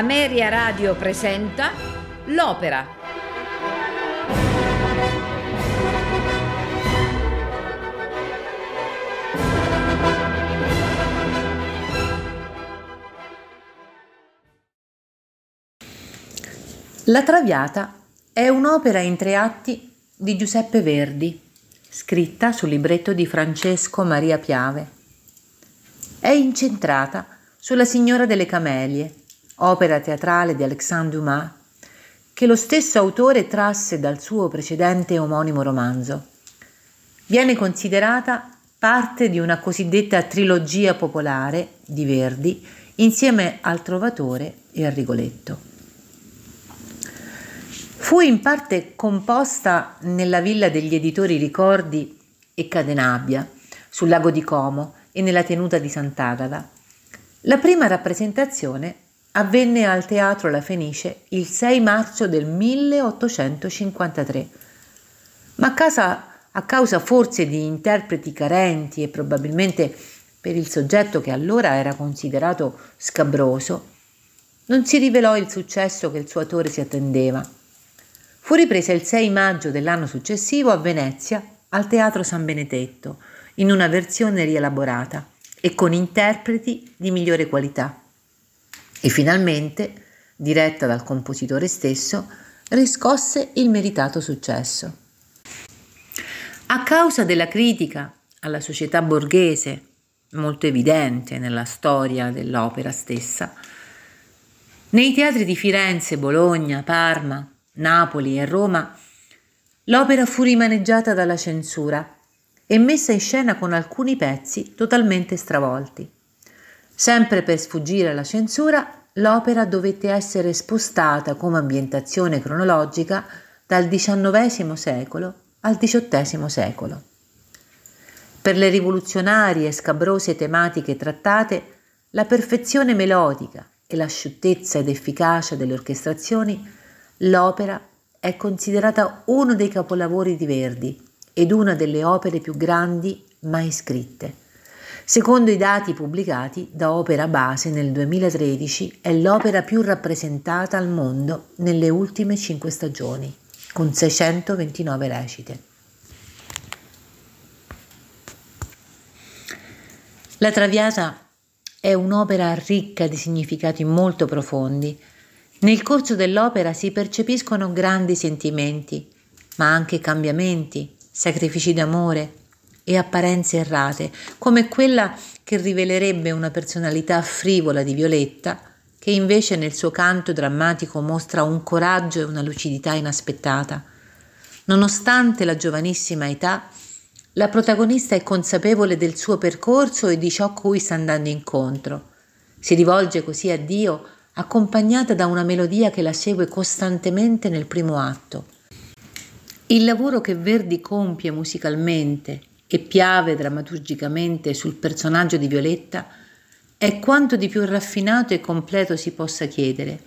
Ameria Radio presenta L'Opera. La Traviata è un'opera in tre atti di Giuseppe Verdi, scritta sul libretto di Francesco Maria Piave. È incentrata sulla Signora delle Camelie, opera teatrale di Alexandre Dumas, che lo stesso autore trasse dal suo precedente omonimo romanzo. Viene considerata parte di una cosiddetta trilogia popolare di Verdi insieme al Trovatore e al Rigoletto. Fu in parte composta nella villa degli editori Ricordi e Cadenabbia, sul lago di Como e nella tenuta di Sant'Agata. La prima rappresentazione avvenne al Teatro La Fenice il 6 marzo del 1853, ma a, casa, a causa forse di interpreti carenti e probabilmente per il soggetto che allora era considerato scabroso, non si rivelò il successo che il suo autore si attendeva. Fu ripresa il 6 maggio dell'anno successivo a Venezia al Teatro San Benedetto, in una versione rielaborata e con interpreti di migliore qualità e finalmente, diretta dal compositore stesso, riscosse il meritato successo. A causa della critica alla società borghese, molto evidente nella storia dell'opera stessa, nei teatri di Firenze, Bologna, Parma, Napoli e Roma, l'opera fu rimaneggiata dalla censura e messa in scena con alcuni pezzi totalmente stravolti. Sempre per sfuggire alla censura, l'opera dovette essere spostata come ambientazione cronologica dal XIX secolo al XVIII secolo. Per le rivoluzionarie e scabrose tematiche trattate, la perfezione melodica e l'asciuttezza ed efficacia delle orchestrazioni, l'opera è considerata uno dei capolavori di Verdi ed una delle opere più grandi mai scritte. Secondo i dati pubblicati da Opera Base nel 2013 è l'opera più rappresentata al mondo nelle ultime cinque stagioni, con 629 recite. La Traviata è un'opera ricca di significati molto profondi. Nel corso dell'opera si percepiscono grandi sentimenti, ma anche cambiamenti, sacrifici d'amore, e apparenze errate, come quella che rivelerebbe una personalità frivola di Violetta, che invece nel suo canto drammatico mostra un coraggio e una lucidità inaspettata. Nonostante la giovanissima età, la protagonista è consapevole del suo percorso e di ciò cui sta andando incontro. Si rivolge così a Dio accompagnata da una melodia che la segue costantemente nel primo atto. Il lavoro che Verdi compie musicalmente e piave drammaturgicamente sul personaggio di Violetta è quanto di più raffinato e completo si possa chiedere.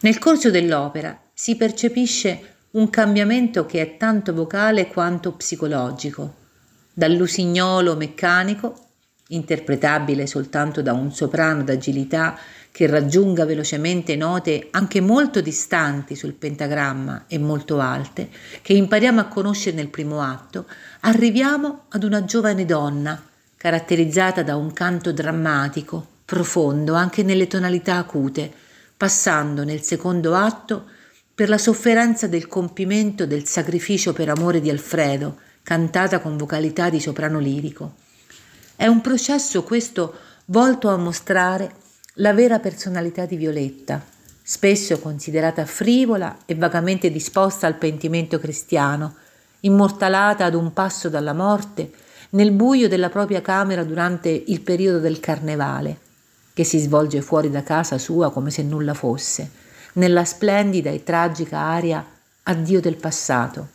Nel corso dell'opera si percepisce un cambiamento che è tanto vocale quanto psicologico, dall'usignolo meccanico, interpretabile soltanto da un soprano d'agilità che raggiunga velocemente note anche molto distanti sul pentagramma e molto alte, che impariamo a conoscere nel primo atto, arriviamo ad una giovane donna, caratterizzata da un canto drammatico, profondo, anche nelle tonalità acute, passando nel secondo atto per la sofferenza del compimento del sacrificio per amore di Alfredo, cantata con vocalità di soprano lirico. È un processo questo volto a mostrare la vera personalità di Violetta, spesso considerata frivola e vagamente disposta al pentimento cristiano, immortalata ad un passo dalla morte, nel buio della propria camera durante il periodo del carnevale, che si svolge fuori da casa sua come se nulla fosse, nella splendida e tragica aria addio del passato.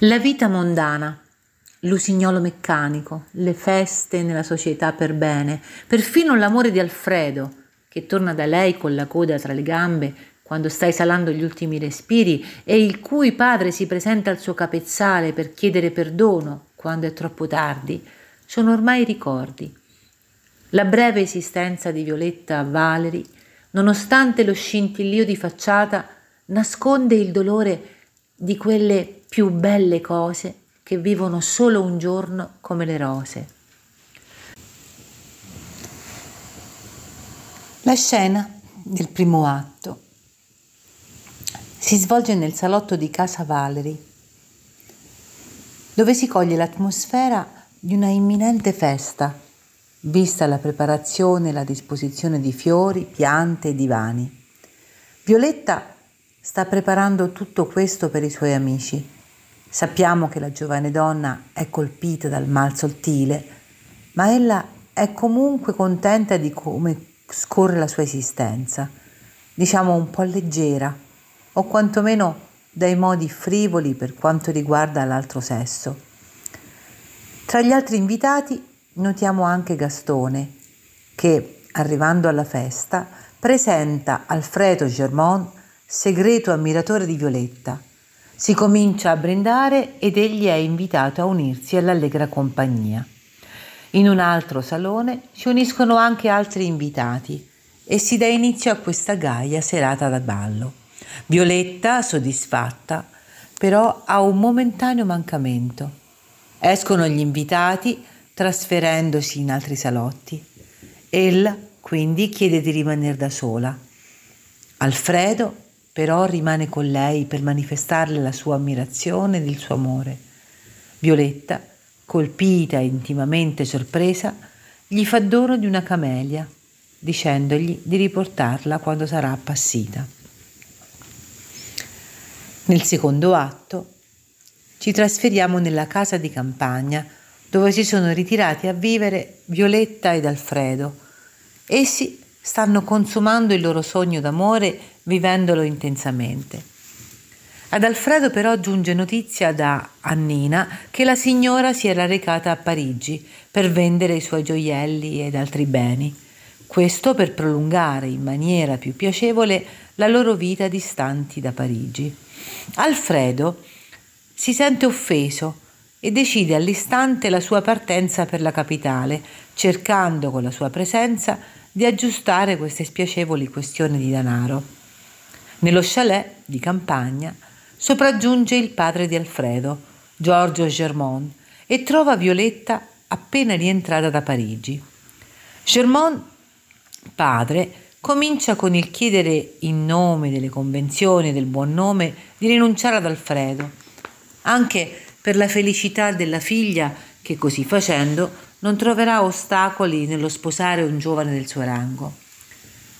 La vita mondana l'usignolo meccanico, le feste nella società per bene, perfino l'amore di Alfredo, che torna da lei con la coda tra le gambe quando sta esalando gli ultimi respiri e il cui padre si presenta al suo capezzale per chiedere perdono quando è troppo tardi, sono ormai ricordi. La breve esistenza di Violetta a Valeri nonostante lo scintillio di facciata, nasconde il dolore di quelle più belle cose che vivono solo un giorno come le rose. La scena del primo atto si svolge nel salotto di casa Valerie, dove si coglie l'atmosfera di una imminente festa, vista la preparazione e la disposizione di fiori, piante e divani. Violetta sta preparando tutto questo per i suoi amici. Sappiamo che la giovane donna è colpita dal mal sottile, ma ella è comunque contenta di come scorre la sua esistenza, diciamo un po' leggera, o quantomeno dai modi frivoli per quanto riguarda l'altro sesso. Tra gli altri invitati notiamo anche Gastone, che, arrivando alla festa, presenta Alfredo Germont, segreto ammiratore di Violetta. Si comincia a brindare ed egli è invitato a unirsi all'allegra compagnia. In un altro salone si uniscono anche altri invitati e si dà inizio a questa gaia serata da ballo. Violetta, soddisfatta, però ha un momentaneo mancamento. Escono gli invitati trasferendosi in altri salotti. Ella quindi chiede di rimanere da sola. Alfredo però rimane con lei per manifestarle la sua ammirazione ed il suo amore. Violetta colpita e intimamente sorpresa, gli fa dono di una camelia, dicendogli di riportarla quando sarà appassita. Nel secondo atto ci trasferiamo nella casa di campagna dove si sono ritirati a vivere Violetta ed Alfredo. Essi stanno consumando il loro sogno d'amore vivendolo intensamente. Ad Alfredo però giunge notizia da Annina che la signora si era recata a Parigi per vendere i suoi gioielli ed altri beni. Questo per prolungare in maniera più piacevole la loro vita distanti da Parigi. Alfredo si sente offeso e decide all'istante la sua partenza per la capitale, cercando con la sua presenza di aggiustare queste spiacevoli questioni di denaro. Nello chalet di campagna sopraggiunge il padre di Alfredo, Giorgio Germont, e trova Violetta appena rientrata da Parigi. Germont, padre, comincia con il chiedere in nome delle convenzioni e del buon nome di rinunciare ad Alfredo, anche per la felicità della figlia che così facendo non troverà ostacoli nello sposare un giovane del suo rango.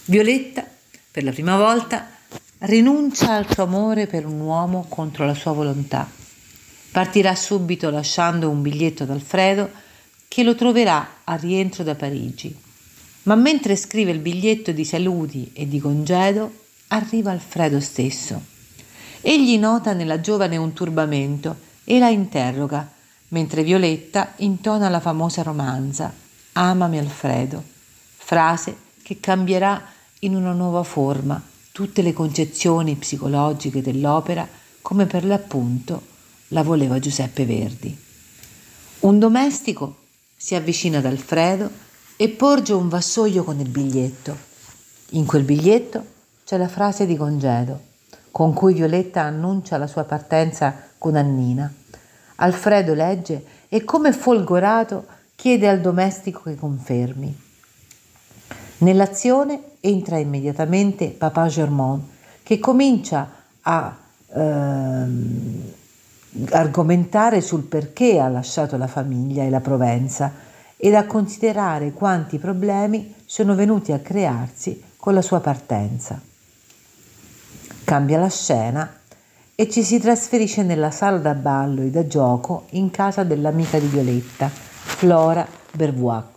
Violetta, per la prima volta, rinuncia al suo amore per un uomo contro la sua volontà. Partirà subito lasciando un biglietto ad Alfredo che lo troverà a rientro da Parigi. Ma mentre scrive il biglietto di saluti e di congedo, arriva Alfredo stesso. Egli nota nella giovane un turbamento e la interroga, mentre Violetta intona la famosa romanza Amami Alfredo, frase che cambierà in una nuova forma tutte le concezioni psicologiche dell'opera come per l'appunto la voleva Giuseppe Verdi. Un domestico si avvicina ad Alfredo e porge un vassoio con il biglietto. In quel biglietto c'è la frase di congedo con cui Violetta annuncia la sua partenza con Annina. Alfredo legge e come folgorato chiede al domestico che confermi. Nell'azione entra immediatamente Papa Germont che comincia a ehm, argomentare sul perché ha lasciato la famiglia e la Provenza ed a considerare quanti problemi sono venuti a crearsi con la sua partenza. Cambia la scena e ci si trasferisce nella sala da ballo e da gioco in casa dell'amica di Violetta, Flora Bervoix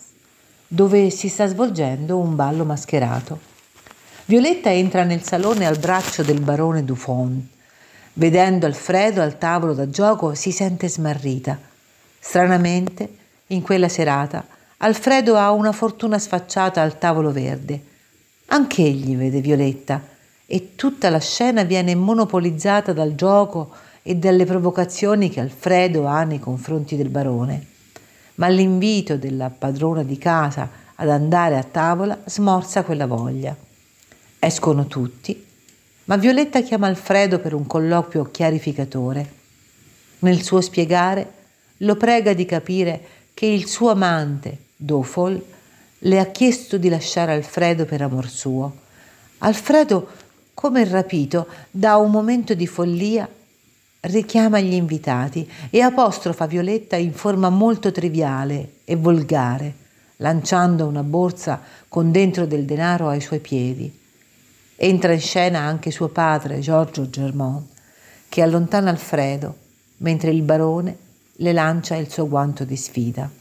dove si sta svolgendo un ballo mascherato. Violetta entra nel salone al braccio del barone Dufon. Vedendo Alfredo al tavolo da gioco si sente smarrita. Stranamente, in quella serata, Alfredo ha una fortuna sfacciata al tavolo verde. Anch'egli vede Violetta e tutta la scena viene monopolizzata dal gioco e dalle provocazioni che Alfredo ha nei confronti del barone ma l'invito della padrona di casa ad andare a tavola smorza quella voglia. Escono tutti, ma Violetta chiama Alfredo per un colloquio chiarificatore. Nel suo spiegare lo prega di capire che il suo amante, Dofol, le ha chiesto di lasciare Alfredo per amor suo. Alfredo, come rapito da un momento di follia, richiama gli invitati e apostrofa Violetta in forma molto triviale e volgare, lanciando una borsa con dentro del denaro ai suoi piedi. Entra in scena anche suo padre, Giorgio Germont, che allontana Alfredo, mentre il barone le lancia il suo guanto di sfida.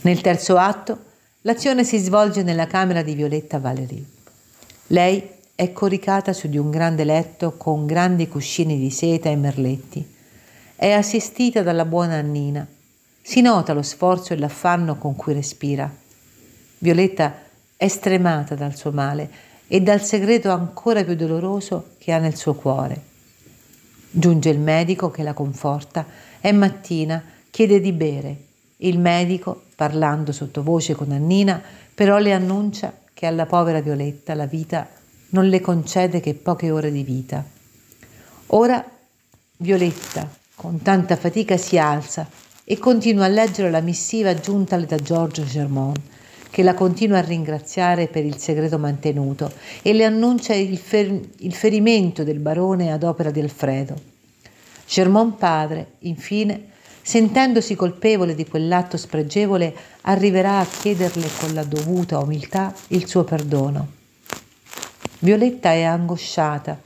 Nel terzo atto, l'azione si svolge nella camera di Violetta Valerie. Lei è coricata su di un grande letto con grandi cuscini di seta e merletti. È assistita dalla buona Annina. Si nota lo sforzo e l'affanno con cui respira. Violetta è stremata dal suo male e dal segreto ancora più doloroso che ha nel suo cuore. Giunge il medico che la conforta. È mattina, chiede di bere. Il medico, parlando sottovoce con Annina, però le annuncia che alla povera Violetta la vita non le concede che poche ore di vita. Ora Violetta, con tanta fatica, si alza e continua a leggere la missiva giuntale da Giorgio Germont, che la continua a ringraziare per il segreto mantenuto e le annuncia il, fer- il ferimento del barone ad opera di Alfredo. Germont padre, infine, sentendosi colpevole di quell'atto spregevole, arriverà a chiederle con la dovuta umiltà il suo perdono. Violetta è angosciata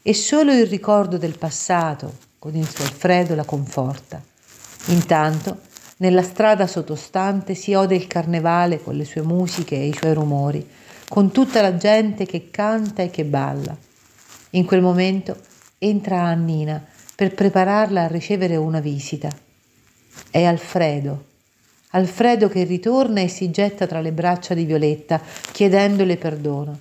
e solo il ricordo del passato con il suo Alfredo la conforta. Intanto, nella strada sottostante si ode il carnevale con le sue musiche e i suoi rumori, con tutta la gente che canta e che balla. In quel momento entra Annina per prepararla a ricevere una visita. È Alfredo. Alfredo che ritorna e si getta tra le braccia di Violetta, chiedendole perdono.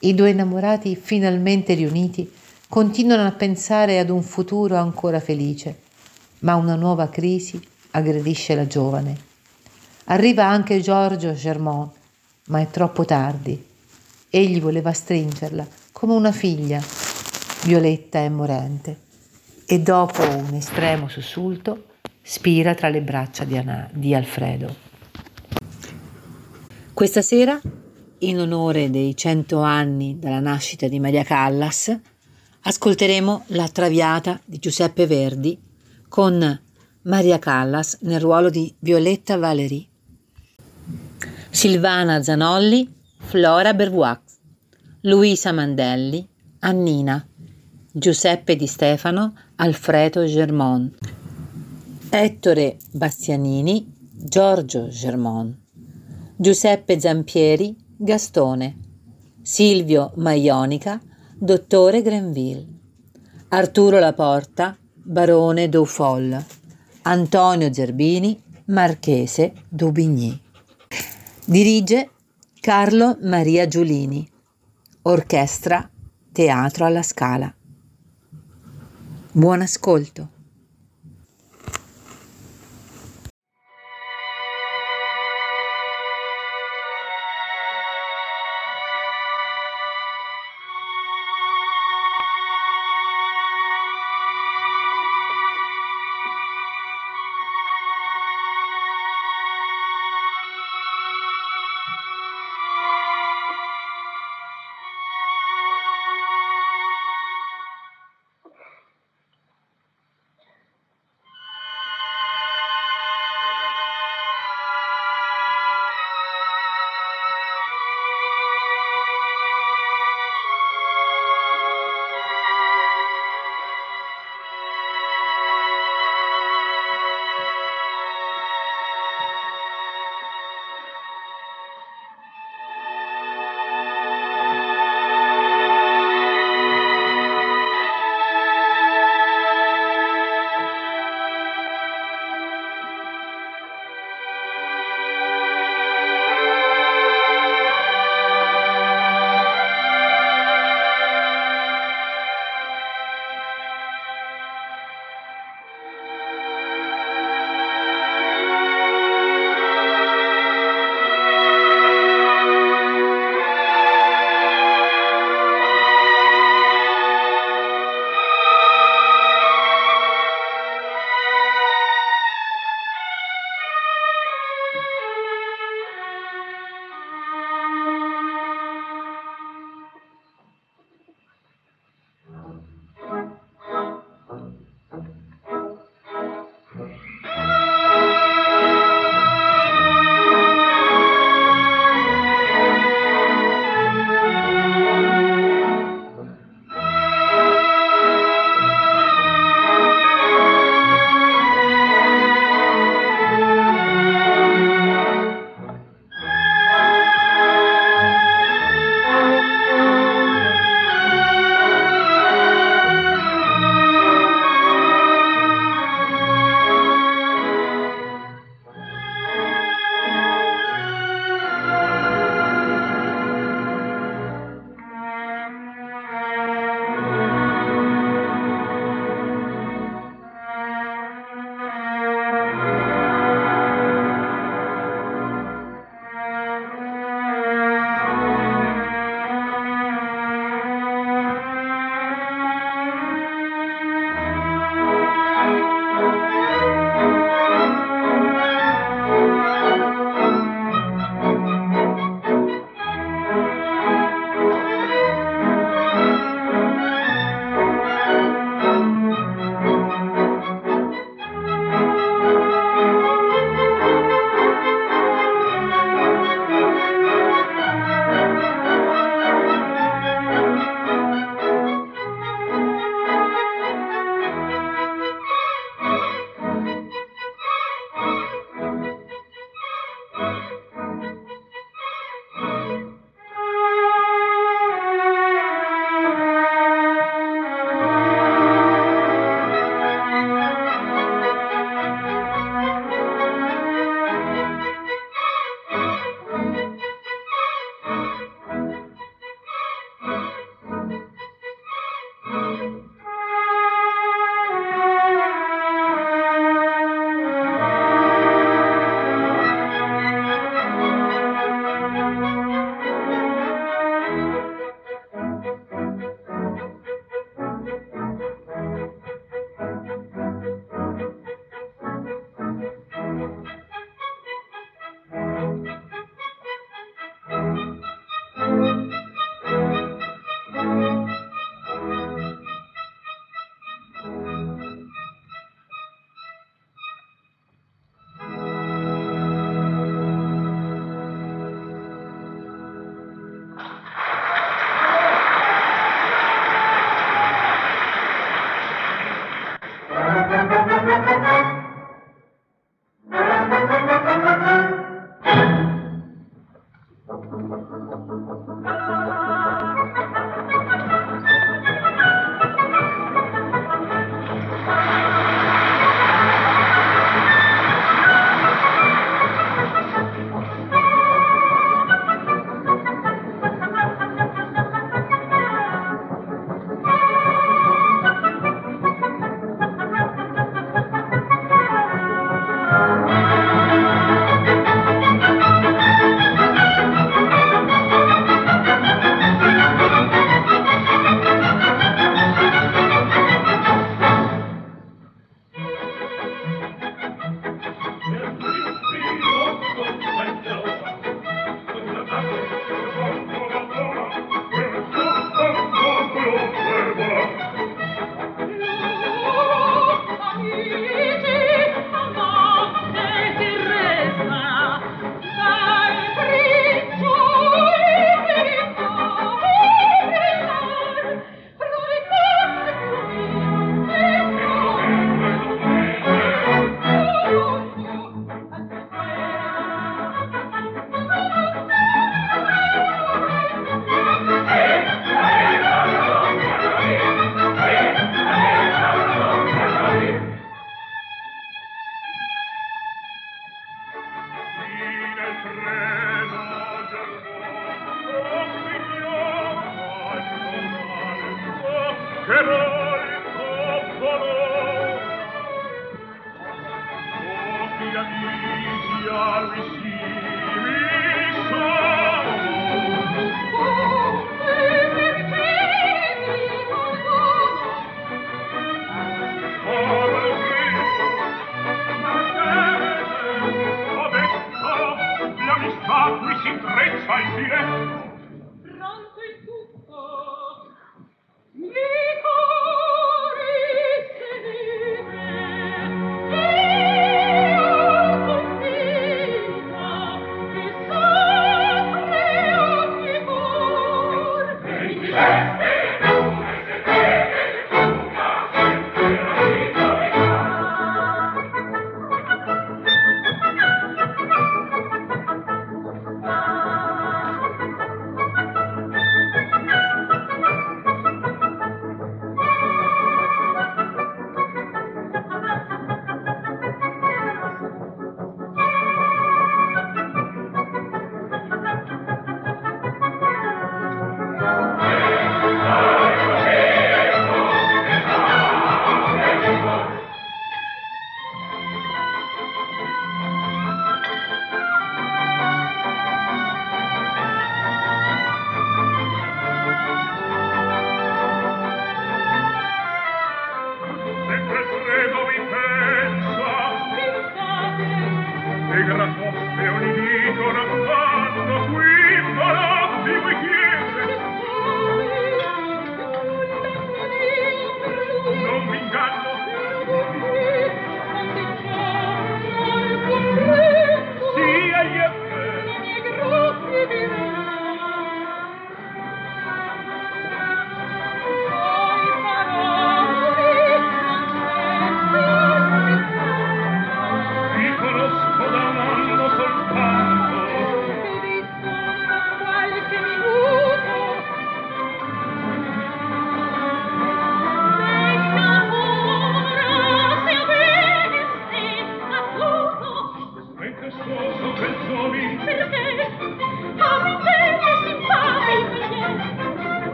I due innamorati, finalmente riuniti, continuano a pensare ad un futuro ancora felice, ma una nuova crisi aggredisce la giovane. Arriva anche Giorgio Germont, ma è troppo tardi. Egli voleva stringerla come una figlia. Violetta è morente e dopo un estremo sussulto spira tra le braccia di, Anna, di Alfredo. Questa sera in onore dei cento anni dalla nascita di Maria Callas, ascolteremo La Traviata di Giuseppe Verdi con Maria Callas nel ruolo di Violetta Valery, Silvana Zanolli, Flora Bervoix, Luisa Mandelli, Annina, Giuseppe Di Stefano, Alfredo Germont, Ettore Bastianini, Giorgio Germont, Giuseppe Zampieri, Gastone, Silvio Maionica, dottore Grenville, Arturo Laporta, barone Daufol, Antonio Zerbini, marchese d'Aubigny. Dirige Carlo Maria Giulini, orchestra Teatro alla Scala. Buon ascolto.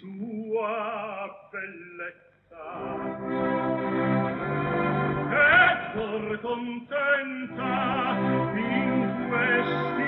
sua bellezza. E cor contenta in questo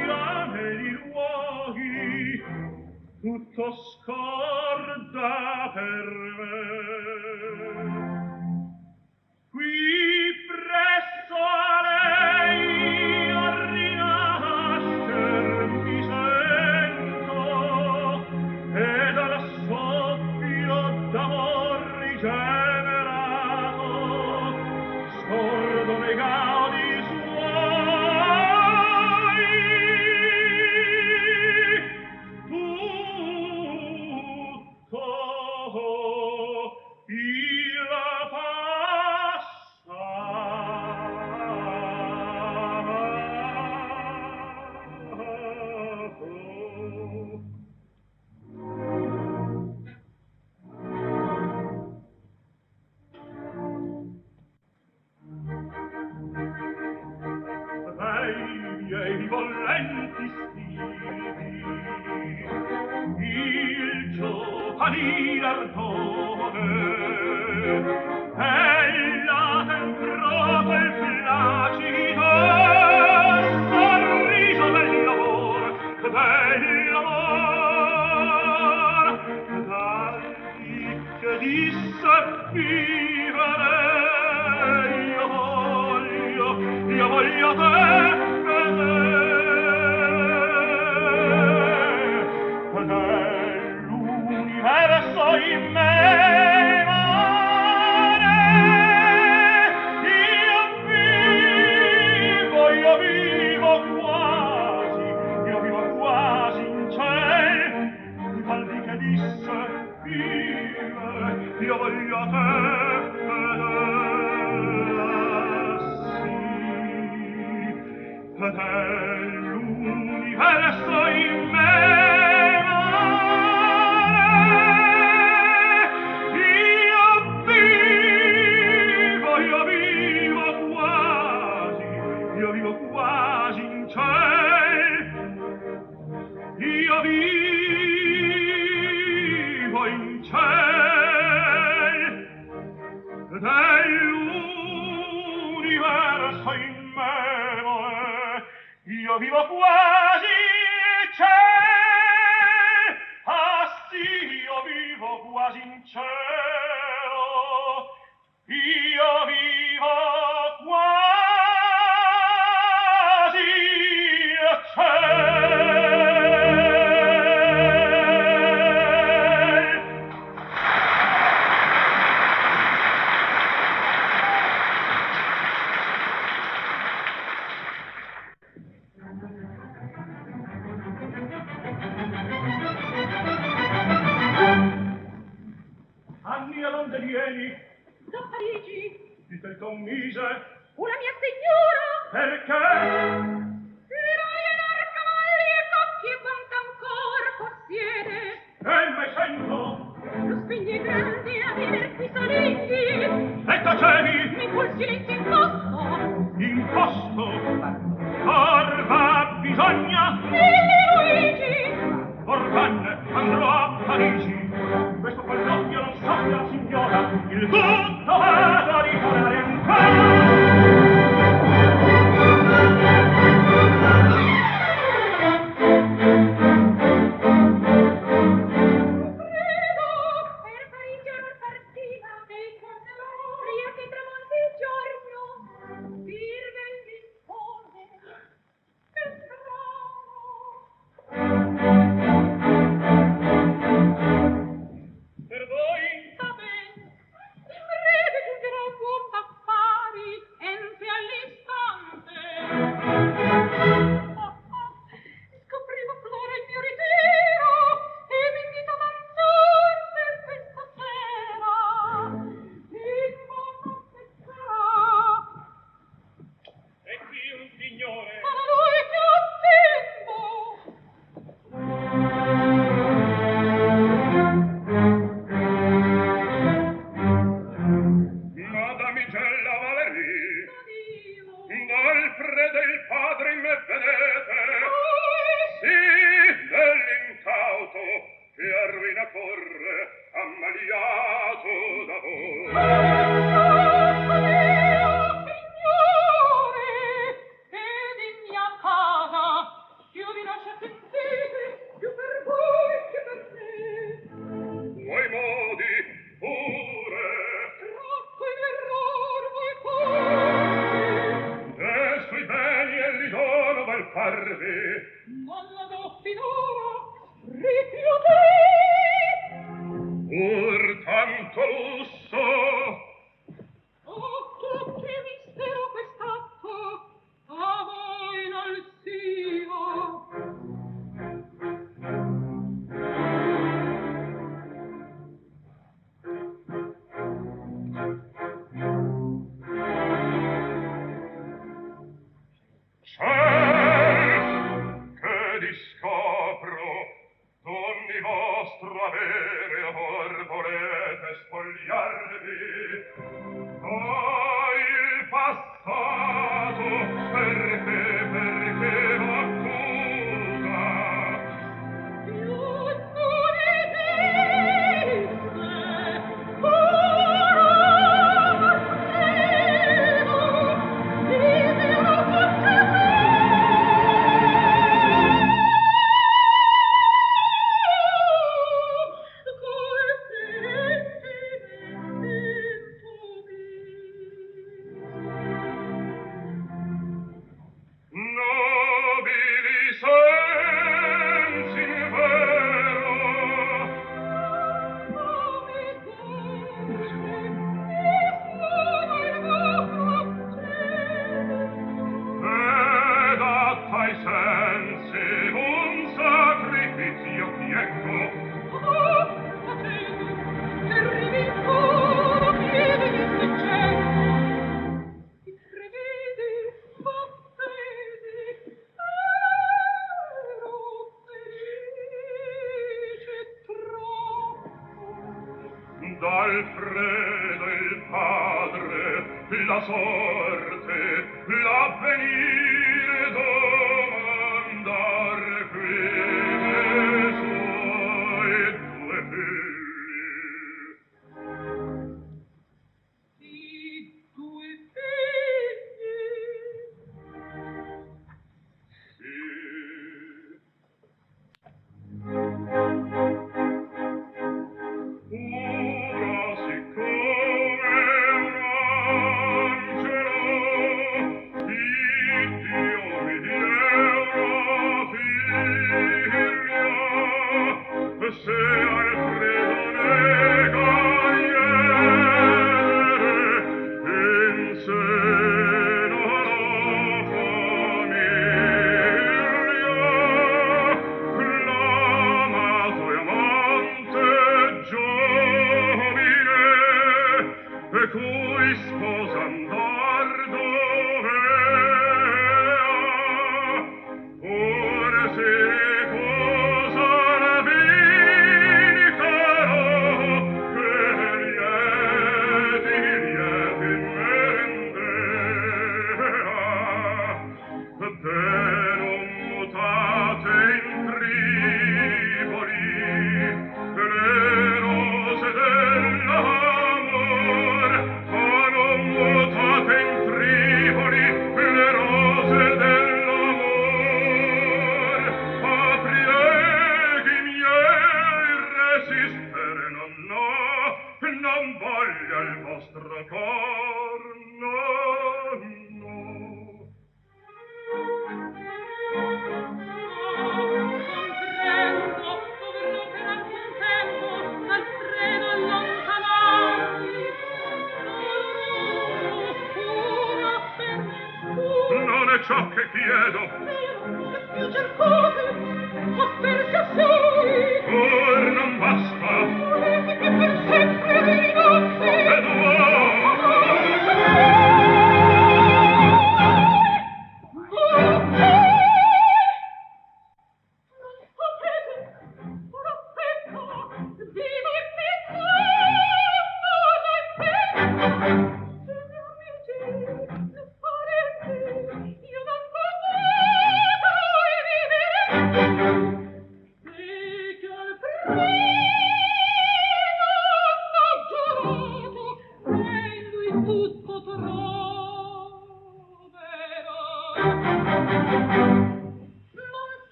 non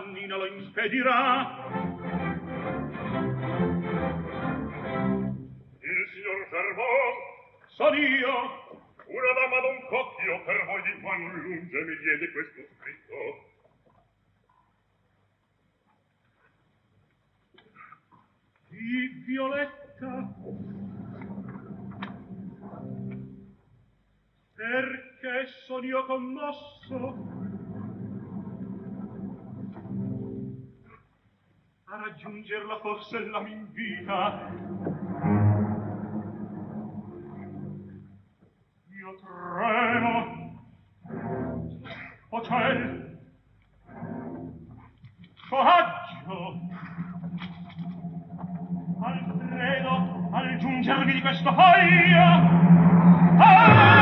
Giovannina lo impedirà. Il signor Fervon, son io, una dama d'un cocchio per voi di qua non lunge mi diede questo scritto. Di Violetta. Perché son io commosso? a raggiungerla forse la m'invita io tremo o ciel coraggio Alfredo al giungermi di questo foglio. ah!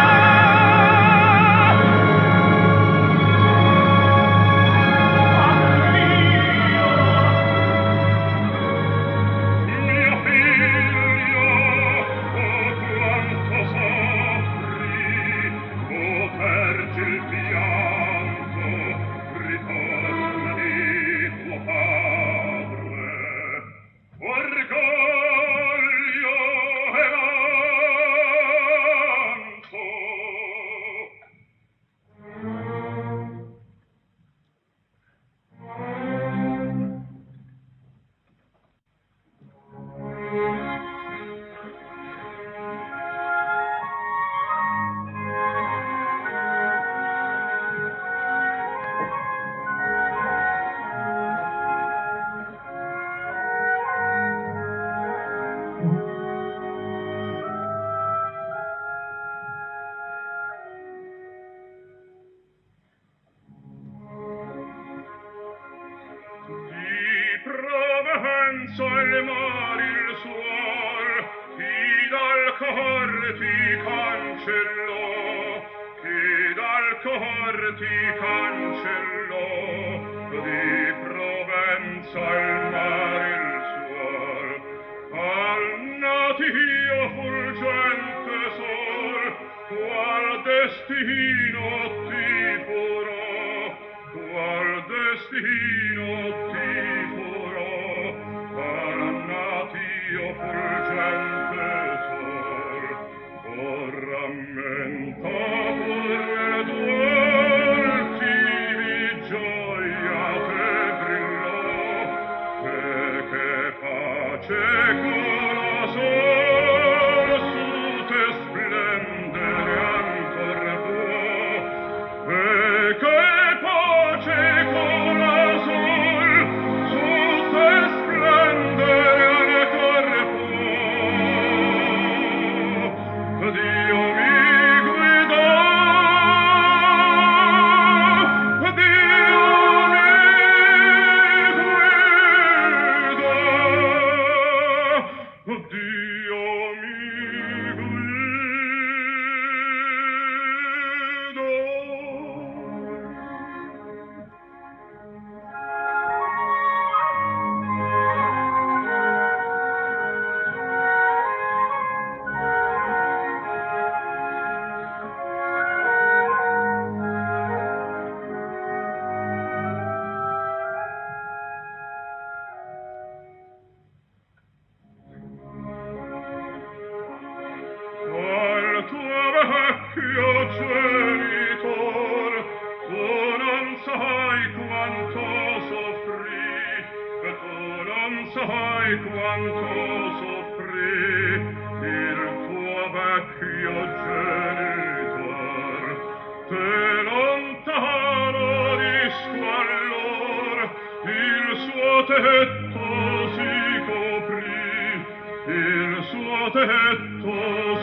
tetto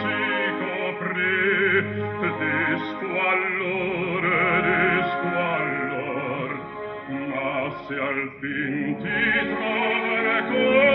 si coprì di squallore di squallor ma se al fin ti troverò